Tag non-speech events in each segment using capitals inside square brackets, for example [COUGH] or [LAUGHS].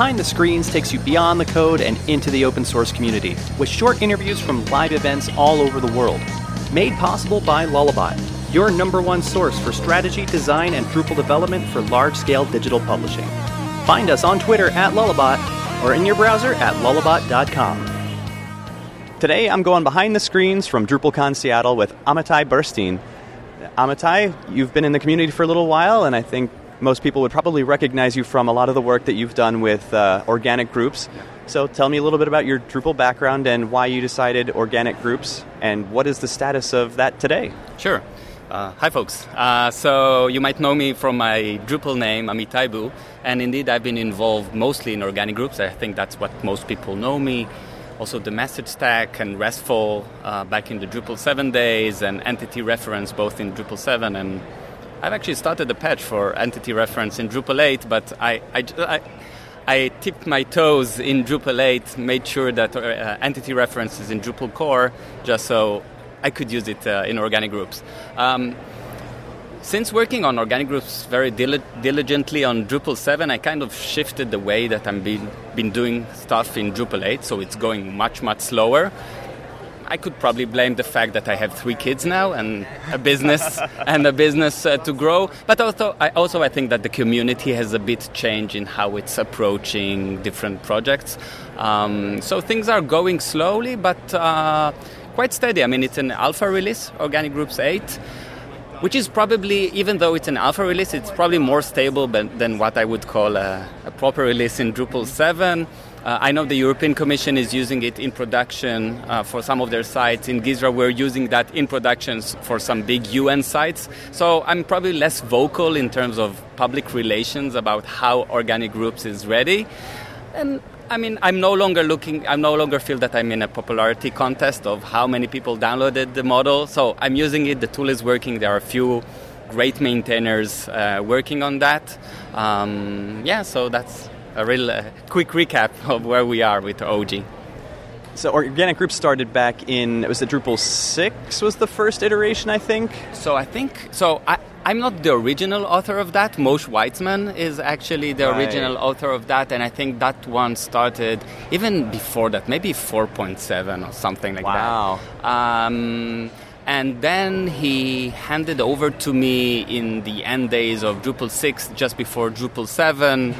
Behind the Screens takes you beyond the code and into the open source community with short interviews from live events all over the world. Made possible by Lullabot, your number one source for strategy, design, and Drupal development for large scale digital publishing. Find us on Twitter at Lullabot or in your browser at lullabot.com. Today I'm going behind the screens from DrupalCon Seattle with Amitai Burstein. Amitai, you've been in the community for a little while, and I think most people would probably recognize you from a lot of the work that you've done with uh, organic groups. So tell me a little bit about your Drupal background and why you decided organic groups, and what is the status of that today? Sure. Uh, hi, folks. Uh, so you might know me from my Drupal name, Amitaibu, and indeed I've been involved mostly in organic groups. I think that's what most people know me. Also, the message stack and RESTful uh, back in the Drupal 7 days, and entity reference both in Drupal 7 and I've actually started a patch for entity reference in Drupal 8, but I, I, I, I tipped my toes in Drupal 8, made sure that uh, entity reference is in Drupal core, just so I could use it uh, in organic groups. Um, since working on organic groups very dil- diligently on Drupal 7, I kind of shifted the way that I've been, been doing stuff in Drupal 8, so it's going much, much slower. I could probably blame the fact that I have three kids now and a business [LAUGHS] and a business uh, to grow. But also I, also, I think that the community has a bit changed in how it's approaching different projects. Um, so things are going slowly, but uh, quite steady. I mean, it's an alpha release, Organic Groups 8 which is probably, even though it's an alpha release, it's probably more stable than, than what I would call a, a proper release in Drupal 7. Uh, I know the European Commission is using it in production uh, for some of their sites. In Gizra, we're using that in productions for some big UN sites. So I'm probably less vocal in terms of public relations about how organic groups is ready. And I mean, I'm no longer looking, I no longer feel that I'm in a popularity contest of how many people downloaded the model. So I'm using it, the tool is working. There are a few great maintainers uh, working on that. Um, yeah, so that's a real uh, quick recap [LAUGHS] of where we are with OG. So organic Group started back in it was it Drupal six was the first iteration I think. So I think so. I, I'm not the original author of that. Moshe Weitzman is actually the right. original author of that, and I think that one started even before that, maybe 4.7 or something like wow. that. Wow. Um, and then he handed over to me in the end days of Drupal 6, just before Drupal 7.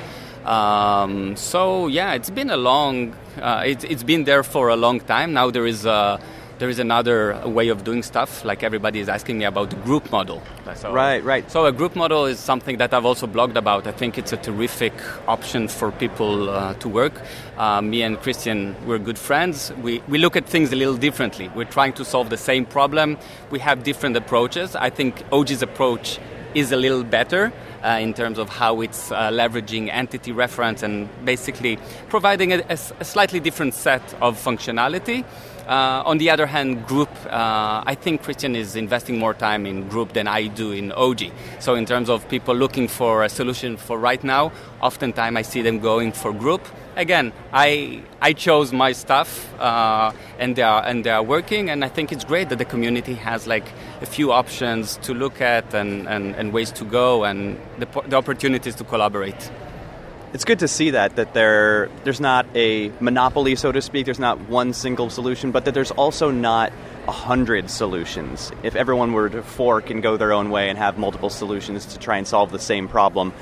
Um, so yeah, it's been a long. Uh, it, has been there for a long time. Now there is a, there is another way of doing stuff. Like everybody is asking me about the group model. So, right, right. So a group model is something that I've also blogged about. I think it's a terrific option for people uh, to work. Uh, me and Christian, we're good friends. We we look at things a little differently. We're trying to solve the same problem. We have different approaches. I think OG's approach is a little better uh, in terms of how it's uh, leveraging entity reference and basically providing a, a, a slightly different set of functionality. Uh, on the other hand, group, uh, I think Christian is investing more time in group than I do in OG. So, in terms of people looking for a solution for right now, oftentimes I see them going for group again, I I chose my stuff, uh, and they are and they are working, and I think it's great that the community has like a few options to look at and, and, and ways to go, and the, the opportunities to collaborate. It's good to see that that there there's not a monopoly, so to speak. There's not one single solution, but that there's also not a hundred solutions. If everyone were to fork and go their own way and have multiple solutions to try and solve the same problem,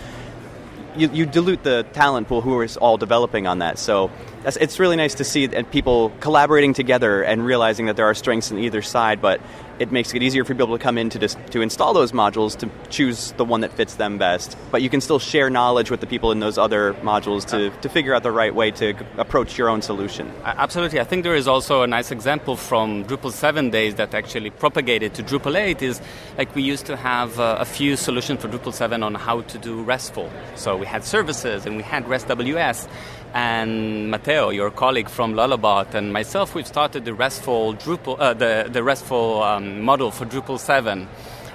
you, you dilute the talent pool who is all developing on that. So it's really nice to see that people collaborating together and realizing that there are strengths in either side, but it makes it easier for people to come in to, dis- to install those modules to choose the one that fits them best. But you can still share knowledge with the people in those other modules to, to figure out the right way to approach your own solution. Absolutely. I think there is also a nice example from Drupal 7 days that actually propagated to Drupal 8 is like we used to have uh, a few solutions for Drupal 7 on how to do RESTful. So we had services and we had REST WS and Mateu, your colleague from Lullabot, and myself, we've started the RESTful Drupal, uh, the, the RESTful um, model for Drupal 7.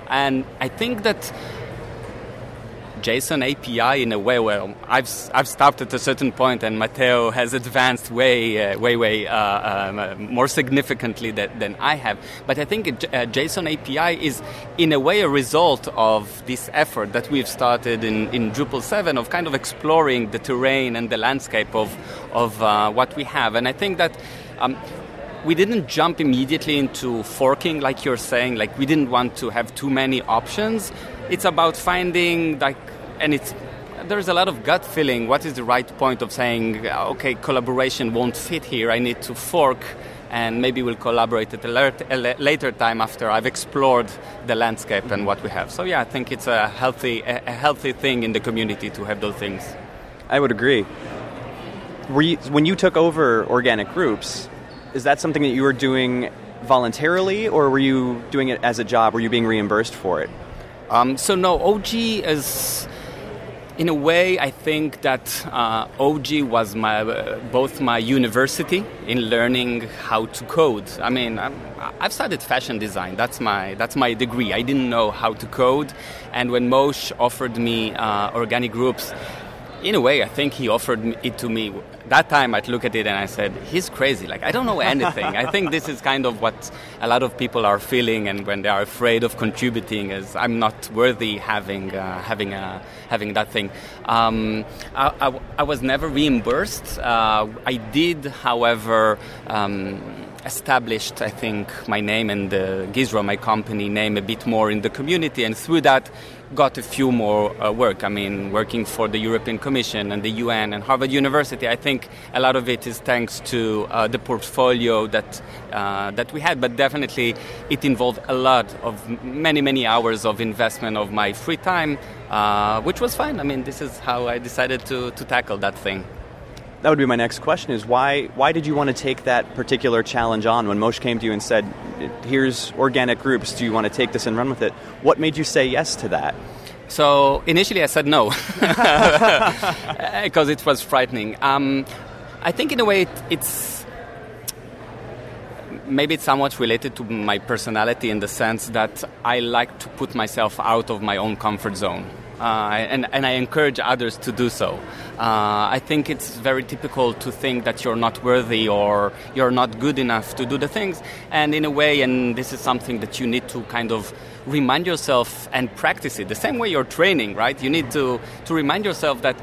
And I think that JSON API in a way where I've, I've stopped at a certain point and Mateu has advanced way, uh, way, way uh, um, uh, more significantly that, than I have. But I think a JSON API is, in a way, a result of this effort that we've started in, in Drupal 7 of kind of exploring the terrain and the landscape of, of uh, what we have. And I think that um, we didn't jump immediately into forking like you're saying like we didn't want to have too many options it's about finding like and it's there's a lot of gut feeling what is the right point of saying okay collaboration won't fit here i need to fork and maybe we'll collaborate at a later time after I've explored the landscape and what we have. So yeah, I think it's a healthy, a healthy thing in the community to have those things. I would agree. You, when you took over organic groups, is that something that you were doing voluntarily, or were you doing it as a job? Were you being reimbursed for it? Um, so no, OG is. In a way, I think that uh, OG was my, uh, both my university in learning how to code. I mean, i have studied fashion design. That's my that's my degree. I didn't know how to code, and when Moshe offered me uh, organic groups, in a way, I think he offered it to me. That time, I'd look at it and I said, "He's crazy. Like I don't know anything." I think this is kind of what a lot of people are feeling, and when they are afraid of contributing, is I'm not worthy having uh, having a, having that thing. Um, I, I, I, was never reimbursed. Uh, I did, however. Um, established, I think, my name and the Gizra, my company name, a bit more in the community, and through that, got a few more uh, work. I mean, working for the European Commission and the UN and Harvard University. I think a lot of it is thanks to uh, the portfolio that uh, that we had, but definitely it involved a lot of many many hours of investment of my free time, uh, which was fine. I mean, this is how I decided to to tackle that thing that would be my next question is why why did you want to take that particular challenge on? When Moshe came to you and said here's organic groups do you want to take this and run with it? What made you say yes to that? So initially I said no. [LAUGHS] Because it was frightening. Um, I think in a way it, it's maybe it's somewhat related to my personality in the sense that I like to put myself out of my own comfort zone. Uh, and, and I encourage others to do so. Uh, I think it's very typical to think that you're not worthy or you're not good enough to do the things, and in a way, and this is something that you need to kind of remind yourself and practice it. The same way you're training, right? You need to, to remind yourself that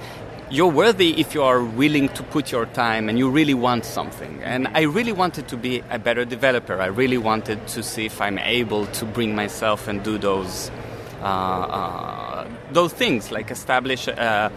you're worthy if you are willing to put your time and you really want something. And I really wanted to be a better developer. I really wanted to see if I'm able to bring myself and do those. Uh, uh, those things, like establish a,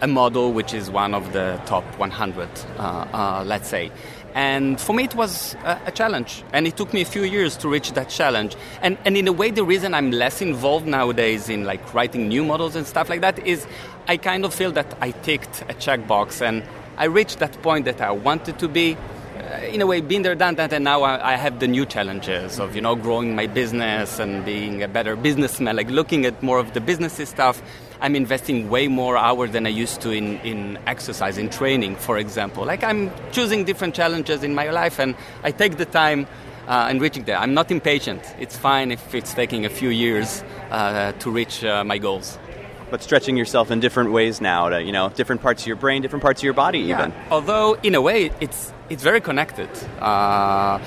a, model which is one of the top 100, uh, uh, let's say. And for me, it was a, a, challenge. And it took me a few years to reach that challenge. And, and in a way, the reason I'm less involved nowadays in like writing new models and stuff like that is I kind of feel that I ticked a checkbox and I reached that point that I wanted to be in a way, been there, done that, and now I, have the new challenges of you know growing my business and being a better businessman. Like looking at more of the businessy stuff, I'm investing way more hours than I used to in in exercise, in training, for example. Like I'm choosing different challenges in my life, and I take the time. Uh, and reaching there. I'm not impatient. It's fine if it's taking a few years uh, to reach uh, my goals but stretching yourself in different ways now to you know different parts of your brain, different parts of your body, yeah. even. Although in a way, it's it's very connected. Uh,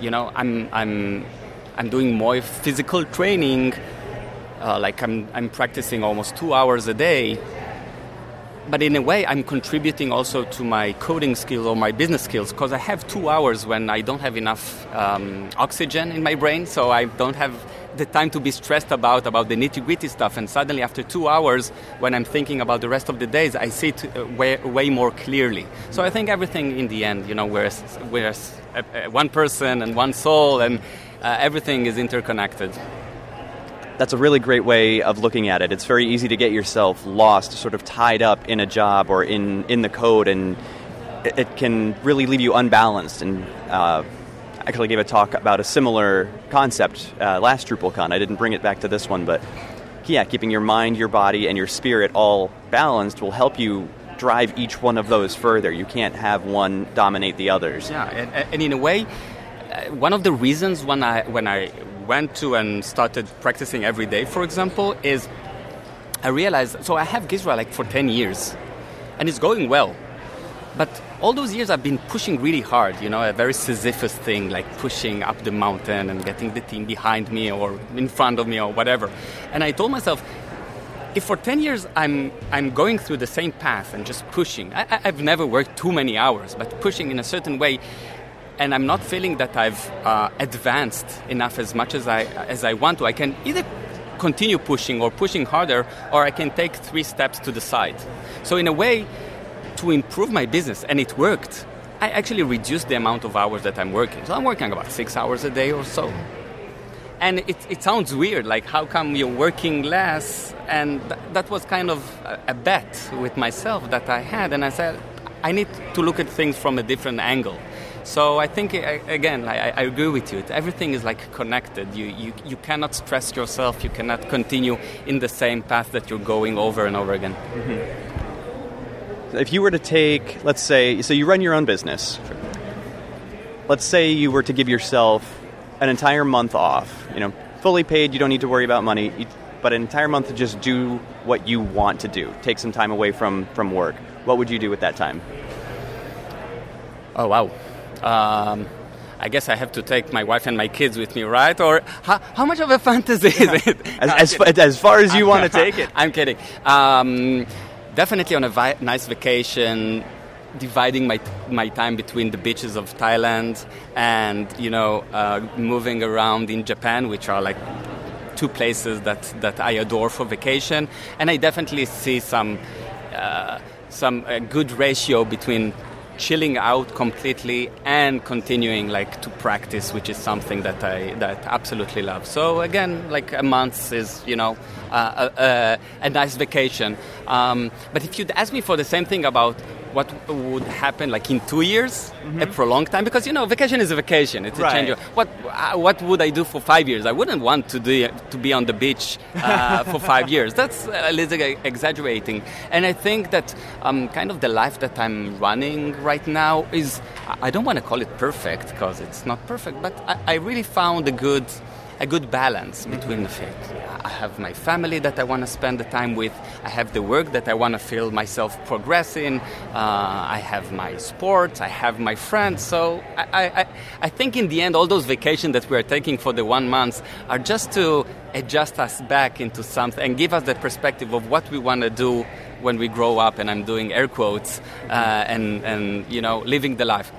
you know, I'm I'm I'm doing more physical training. Uh, like I'm I'm practicing almost two hours a day. But in a way, I'm contributing also to my coding skills or my business skills because I have two hours when I don't have enough um, oxygen in my brain, so I don't have the time to be stressed about about the nitty gritty stuff. And suddenly, after two hours, when I'm thinking about the rest of the days, I see it uh, way, way more clearly. So I think everything in the end, you know, we're, we're one person and one soul, and uh, everything is interconnected. That's a really great way of looking at it. It's very easy to get yourself lost, sort of tied up in a job or in, in the code, and it can really leave you unbalanced and uh, actually gave a talk about a similar concept uh, last DrupalCon. I didn't bring it back to this one, but yeah, keeping your mind, your body, and your spirit all balanced will help you drive each one of those further. You can't have one dominate the others. Yeah, and, and in a way, uh, one of the reasons when I when I went to and started practicing every day, for example, is I realized, so I have Gizra like for 10 years, and it's going well. But all those years I've been pushing really hard, you know, a very Sisyphus thing, like pushing up the mountain and getting the team behind me or in front of me or whatever. And I told myself, if for 10 years I'm, I'm going through the same path and just pushing, I, have never worked too many hours, but pushing in a certain way, and I'm not feeling that I've uh, advanced enough as much as I, as I want to, I can either continue pushing or pushing harder, or I can take three steps to the side. So, in a way, to improve my business, and it worked, I actually reduced the amount of hours that I'm working. So, I'm working about six hours a day or so. And it, it sounds weird, like how come you're working less? And th- that was kind of a, a bet with myself that I had. And I said, I need to look at things from a different angle. So I think again, I, I, agree with you. Everything is like connected. You, you you cannot stress yourself. You cannot continue in the same path that you're going over and over again. Mm-hmm. If you were to take, let's say, so you run your own business. Sure. Let's say you were to give yourself an entire month off. You know, fully paid. You don't need to worry about money. But an entire month to just do what you want to do. Take some time away from from work. What would you do with that time? Oh wow. Um, I guess I have to take my wife and my kids with me, right? Or how, how much of a fantasy is [LAUGHS] it? as, as, as, far as you want to [LAUGHS] take it. I'm kidding. Um, definitely on a vi- nice vacation, dividing my my time between the beaches of Thailand and you know uh, moving around in Japan, which are like two places that that I adore for vacation, and I definitely see some uh, some uh, good ratio between chilling out completely and continuing like to practice which is something that i that absolutely love. So again like a month is you know uh, a, a, a, nice vacation. Um, but if you'd ask me for the same thing about what would happen like in two years, mm-hmm. a prolonged time, because you know vacation is a vacation. It's a change. Of, what uh, what would I do for five years? I wouldn't want to do to be on the beach uh, [LAUGHS] for five years. That's a little exaggerating. And I think that um, kind of the life that I'm running right now is I don't want to call it perfect because it's not perfect, but I, I really found a good a good balance between the faith. I have my family that I want to spend the time with. I have the work that I want to feel myself progressing. Uh, I have my sports. I have my friends. So I, I, I think in the end, all those vacations that we are taking for the one month are just to adjust us back into something and give us that perspective of what we want to do when we grow up. And I'm doing air quotes uh, and, and you know living the life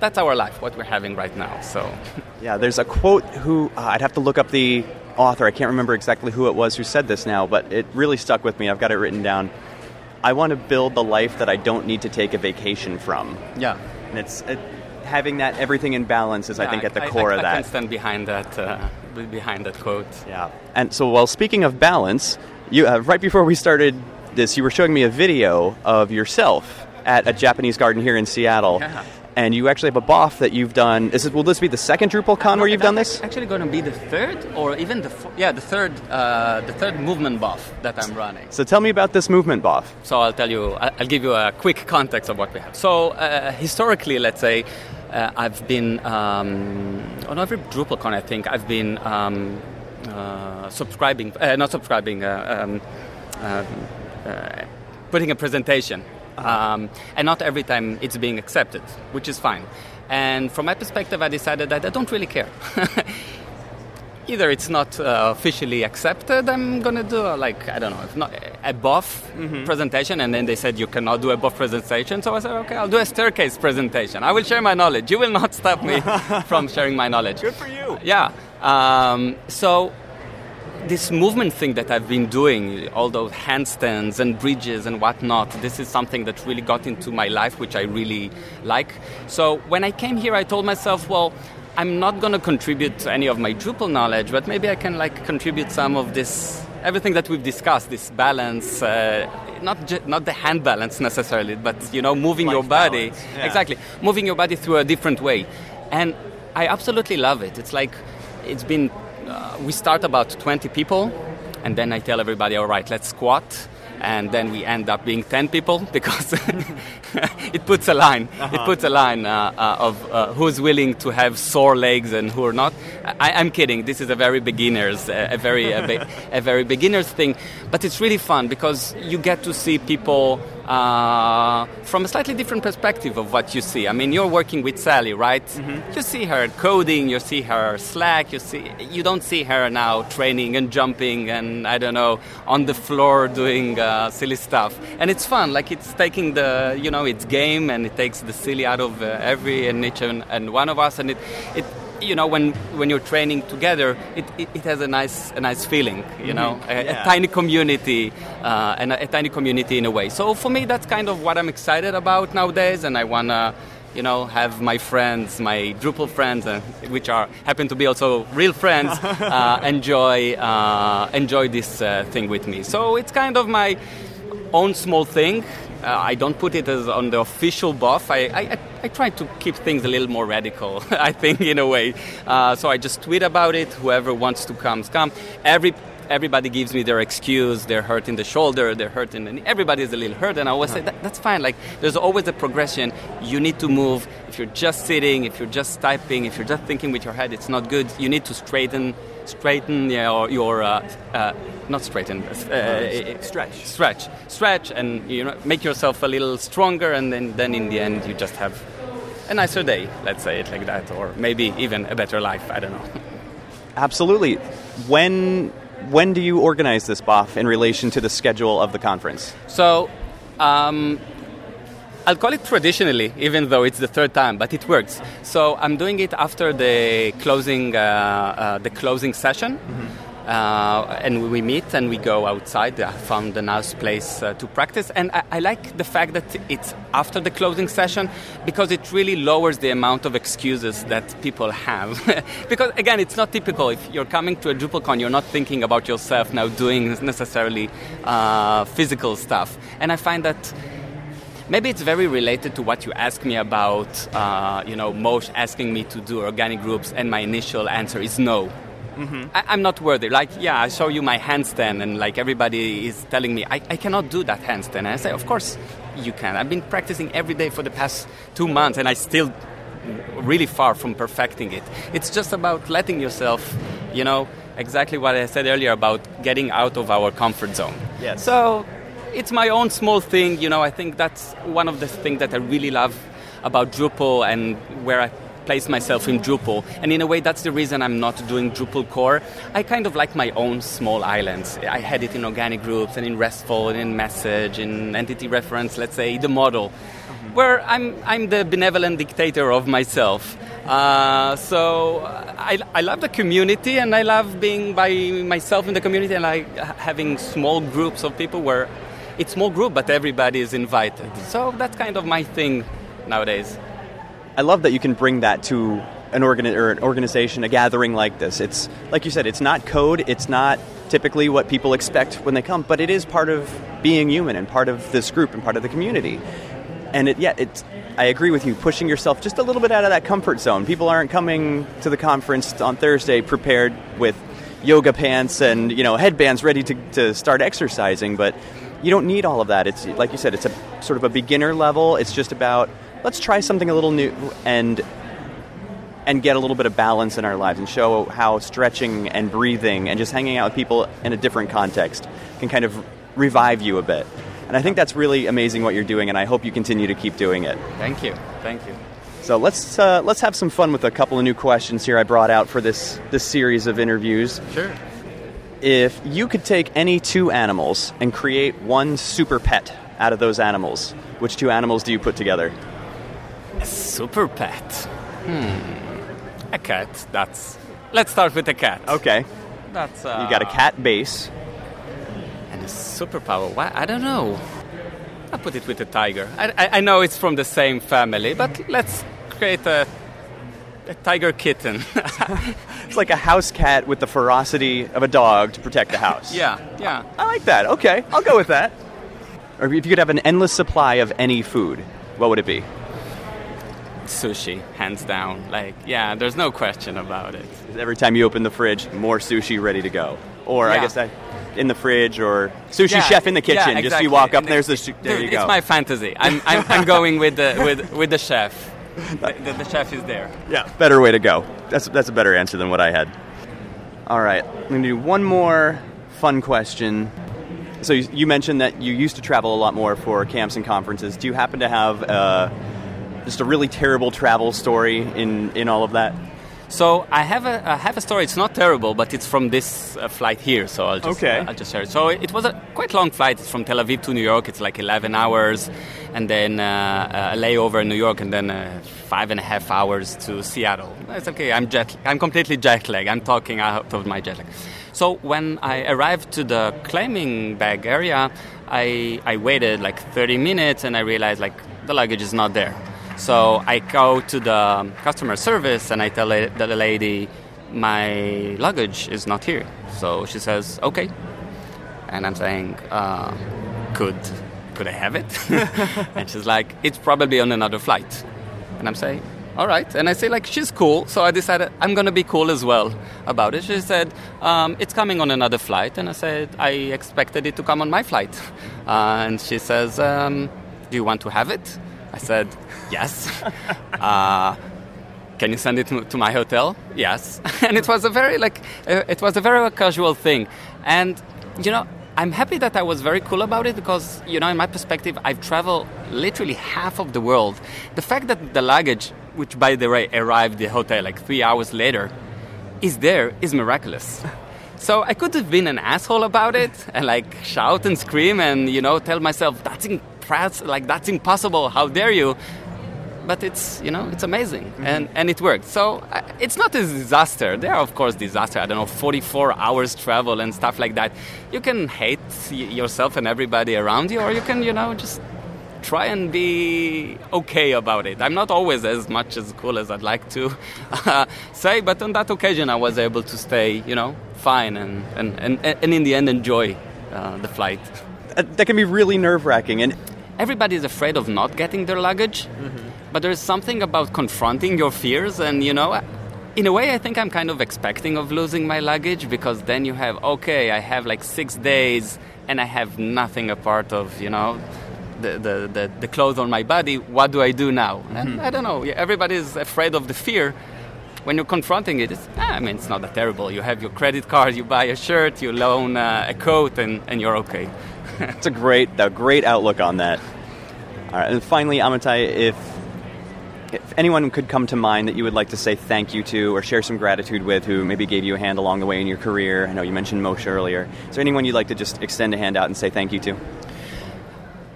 that's our life, what we're having right now. So, [LAUGHS] yeah, there's a quote who uh, I'd have to look up the author. I can't remember exactly who it was who said this now, but it really stuck with me. I've got it written down. I want to build the life that I don't need to take a vacation from. Yeah, and it's it, having that everything in balance is, yeah, I think, at the I, core I, of that. I can stand behind that uh, behind that quote. Yeah, and so while speaking of balance, you uh, right before we started this, you were showing me a video of yourself at a Japanese garden here in Seattle. Yeah and you actually have a BOF that you've done. Is it, will this be the second DrupalCon no, where you've done this? Actually, going to be the third, or even the yeah, the third, uh, the third movement BOF that I'm running. So tell me about this movement BOF. So I'll tell you, I'll give you a quick context of what we have. So uh, historically, let's say. Uh, I've been um, on every DrupalCon. I think I've been um, uh, subscribing, uh, not subscribing, uh, um, um, putting a presentation um, and not every time it's being accepted, which is fine. And from my perspective, I decided that I don't really care. [LAUGHS] Either it's not uh, officially accepted, I'm gonna do a, like I don't know, if not a BOF mm-hmm. presentation, and then they said you cannot do a BOF presentation. So I said, okay, I'll do a staircase presentation. I will share my knowledge. You will not stop me [LAUGHS] from sharing my knowledge. Good for you. Yeah. Um, so this movement thing that I've been doing, all those handstands and bridges and whatnot, this is something that really got into my life, which I really like. So when I came here, I told myself, well, I'm not going to contribute to any of my Drupal knowledge, but maybe I can like contribute some of this, everything that we've discussed, this balance, uh, not ju- not the hand balance necessarily, but you know, moving Life your body, yeah. exactly, moving your body through a different way, and I absolutely love it. It's like it's been uh, we start about 20 people, and then I tell everybody, all right, let's squat. and then we end up being 10 people [LAUGHS] because [LAUGHS] it puts a line uh-huh. it puts a line uh, uh, of uh, who's willing to have sore legs and who are not I, am kidding this is a very beginners a, a very a, a, very beginners thing but it's really fun because you get to see people uh, from a slightly different perspective of what you see. I mean, you're working with Sally, right? Mm-hmm. You see her coding, you see her Slack, you see you don't see her now training and jumping and I don't know on the floor doing uh, silly stuff. And it's fun, like it's taking the you know it's game and it takes the silly out of uh, every and each and, and one of us, and it it you know when when you're training together it, it, it has a nice a nice feeling you know mm-hmm. a, yeah. a, tiny community uh, and a, a, tiny community in a way so for me that's kind of what i'm excited about nowadays and i want to you know have my friends my drupal friends uh, which are happen to be also real friends [LAUGHS] uh, enjoy uh, enjoy this uh, thing with me so it's kind of my own small thing uh, I don't put it as on the official BOF. I, I, I, try to keep things a little more radical, [LAUGHS] I think, in a way. Uh, so I just tweet about it. Whoever wants to come, come. Every everybody gives me their excuse. They're hurt in the shoulder. They're hurt in the Everybody's a little hurt, and I always say that, that's fine. Like there's always a progression. You need to move. If you're just sitting, if you're just typing, if you're just thinking with your head, it's not good. You need to straighten straighten your, your uh, uh, not straighten, uh, uh stretch, stretch, stretch, and you know make yourself a little stronger, and then then in the end you just have a nicer day. Let's say it like that, or maybe even a better life. I don't know. [LAUGHS] Absolutely. When when do you organize this, BOF, in relation to the schedule of the conference? So. Um, I'll call it traditionally, even though it's the third time, but it works. So I'm doing it after the closing, uh, uh, the closing session. Mm-hmm. Uh, and we meet and we go outside. I found a nice place uh, to practice, and I, I, like the fact that it's after the closing session because it really lowers the amount of excuses that people have. [LAUGHS] because again, it's not typical. If you're coming to a DrupalCon, you're not thinking about yourself now doing necessarily uh, physical stuff, and I find that maybe it's very related to what you asked me about, uh, you know, Moshe asking me to do organic groups, and my initial answer is no. Mm-hmm. I, am not worthy. Like, yeah, I show you my handstand, and like everybody is telling me, I, I cannot do that handstand. And I say, of course you can. I've been practicing every day for the past two months, and I still really far from perfecting it. It's just about letting yourself, you know, exactly what I said earlier about getting out of our comfort zone. Yes. So it's my own small thing. You know, I think that's one of the things that I really love about Drupal and where I place myself in Drupal. And in a way, that's the reason I'm not doing Drupal core. I kind of like my own small islands. I had it in organic groups and in RESTful and in message, in entity reference, let's say, the model, mm-hmm. where I'm, I'm the benevolent dictator of myself. Uh, so I, I love the community and I love being by myself in the community and like having small groups of people where it's small group, but everybody is invited. So that's kind of my thing nowadays. I love that you can bring that to an organ or an organization, a gathering like this. It's like you said, it's not code. It's not typically what people expect when they come, but it is part of being human and part of this group and part of the community. And it, yeah, it's. I agree with you. Pushing yourself just a little bit out of that comfort zone. People aren't coming to the conference on Thursday prepared with yoga pants and you know headbands ready to, to start exercising, but you don't need all of that. It's like you said, it's a sort of a beginner level. It's just about let's try something a little new and and get a little bit of balance in our lives and show how stretching and breathing and just hanging out with people in a different context can kind of revive you a bit. And I think that's really amazing what you're doing, and I hope you continue to keep doing it. Thank you. Thank you. So let's uh, let's have some fun with a couple of new questions here I brought out for this this series of interviews. Sure if you could take any two animals and create one super pet out of those animals, which two animals do you put together? A super pet. Hmm. A cat. That's. Let's start with a cat. Okay. That's. Uh... You got a cat base. And a superpower. Why? I don't know. I'll put it with a tiger. I, I, I know it's from the same family, but let's create a a tiger kitten. [LAUGHS] it's like a house cat with the ferocity of a dog to protect the house. yeah, yeah. I like that. Okay, I'll go with that. Or if you could have an endless supply of any food, what would it be? Sushi, hands down. Like, yeah, there's no question about it. Every time you open the fridge, more sushi ready to go. or I guess I, in the fridge, or sushi Yeah, chef in the yeah, kitchen. Just exactly. you walk up, and there's the su- there Dude, you go. It's my fantasy. I'm, I'm, I'm going with the with, with the chef. The, the, the chef is there. Yeah, better way to go. That's that's a better answer than what I had. All right, I'm gonna do one more fun question. So you, you mentioned that you used to travel a lot more for camps and conferences. Do you happen to have uh, just a really terrible travel story in in all of that? So I have a I have a story. It's not terrible, but it's from this uh, flight here. So I'll just Okay. I'll just share it. So it was a quite long flight. It's from Tel Aviv to New York. It's like 11 hours, and then uh, a layover in New York, and then uh, five and a half hours to Seattle. It's okay. I'm jet. I'm completely jet lag. I'm talking out of my jet lag. So when I arrived to the claiming bag area, I I waited like 30 minutes, and I realized like the luggage is not there. So I go to the customer service and I tell the lady, my luggage is not here. So she says, okay. And I'm saying, uh, could, could I have it? [LAUGHS] and she's like, it's probably on another flight. And I'm saying, all right. And I say, like, she's cool. So I decided I'm going to be cool as well about it. She said, um, it's coming on another flight. And I said, I expected it to come on my flight. [LAUGHS] Uh, and she says, um, do you want to have it? I said, yes. [LAUGHS] uh, can you send it to, my hotel? Yes. [LAUGHS] and it was a very like uh, it was a very casual thing, and you know I'm happy that I was very cool about it because you know in my perspective I've traveled literally half of the world. The fact that the luggage, which by the way arrived the hotel like three hours later, is there is miraculous. So I could have been an asshole about it and like shout and scream and you know tell myself that's impress like that's impossible. How dare you? But it's you know it's amazing and and it worked. So uh, it's not a disaster. There are of course disaster. I don't know 44 hours travel and stuff like that. You can hate y- yourself and everybody around you, or you can you know just try and be okay about it. I'm not always as much as cool as I'd like to uh, [LAUGHS] say, but on that occasion I was able to stay, you know, fine and, and, and, and in the end enjoy uh, the flight. Uh, That can be really nerve wracking, and Everybody is afraid of not getting their luggage, but there's something about confronting your fears and, you know, in a way, I think I'm kind of expecting of losing my luggage because then you have okay, I have like six days and I have nothing apart of you know the the, the, the clothes on my body. What do I do now? And I don't know. Yeah, Everybody is afraid of the fear. When you're confronting it, it's, ah, I mean, it's not that terrible. You have your credit card, you buy a shirt, you loan uh, a coat, and, and you're okay. It's a great a great outlook on that. All right, and finally, Amitai, if if anyone could come to mind that you would like to say thank you to or share some gratitude with, who maybe gave you a hand along the way in your career, I know you mentioned Moshe earlier. Is there anyone you'd like to just extend a hand out and say thank you to?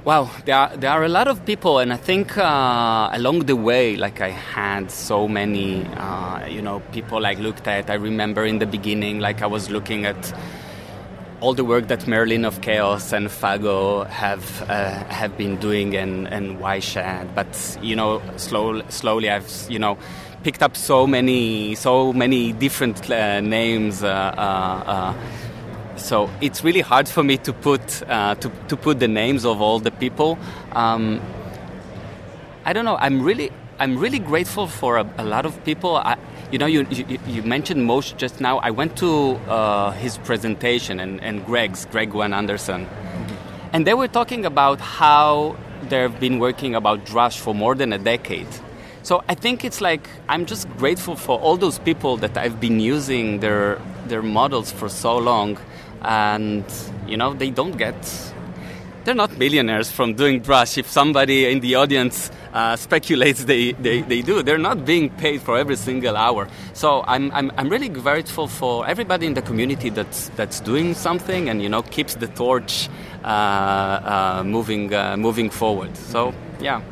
Wow, there are, there are a lot of people, and I think uh, along the way, like I had so many, uh, you know, people I looked at. I remember in the beginning, like I was looking at all the work that Merlin of Chaos and Fago have uh, have been doing, and and yched. But you know, slow, slowly I've you know picked up so many so many different uh, names. Uh, uh, uh, so it's really hard for me to put uh, to, to put the names of all the people. Um, I don't know. I'm really I'm really grateful for a, a lot of people. I, you know, you, you, you mentioned Moshe just now. I went to uh, his presentation and, and Greg's, Greg Wan Anderson, and they were talking about how they've been working about Drush for more than a decade. So I think it's like I'm just grateful for all those people that I've been using their their models for so long, and you know they don't get they're not millionaires from doing Drush. If somebody in the audience uh, speculates they, they, they do, they're not being paid for every single hour. So I'm, I'm, I'm really grateful for everybody in the community that's, that's doing something and, you know, keeps the torch uh, uh, moving, uh, moving forward. So, yeah.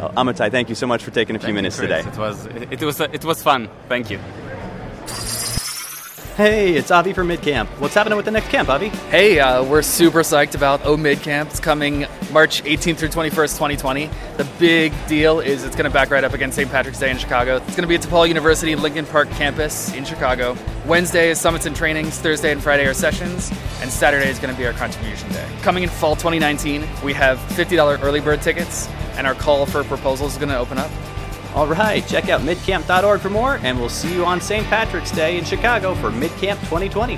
Uh, Amitai, thank you so much for taking a few Thank you, minutes Chris. today. It was, it, was, it was fun. Thank you. Hey, it's Avi from MidCamp. What's happening with the next camp, Avi? Hey, uh, we're super psyched about O Mid Camp. It's coming March 18th through 21st, 2020. The big deal is it's going to back right up against St. Patrick's Day in Chicago. It's going to be at DePaul University Lincoln Park campus in Chicago. Wednesday is summits and trainings. Thursday and Friday are sessions, and Saturday is going to be our contribution day. Coming in fall 2019, we have $50 early bird tickets, and our call for proposals is going to open up. All right, check out midcamp.org for more, and we'll see you on St. Patrick's Day in Chicago for MidCamp 2020.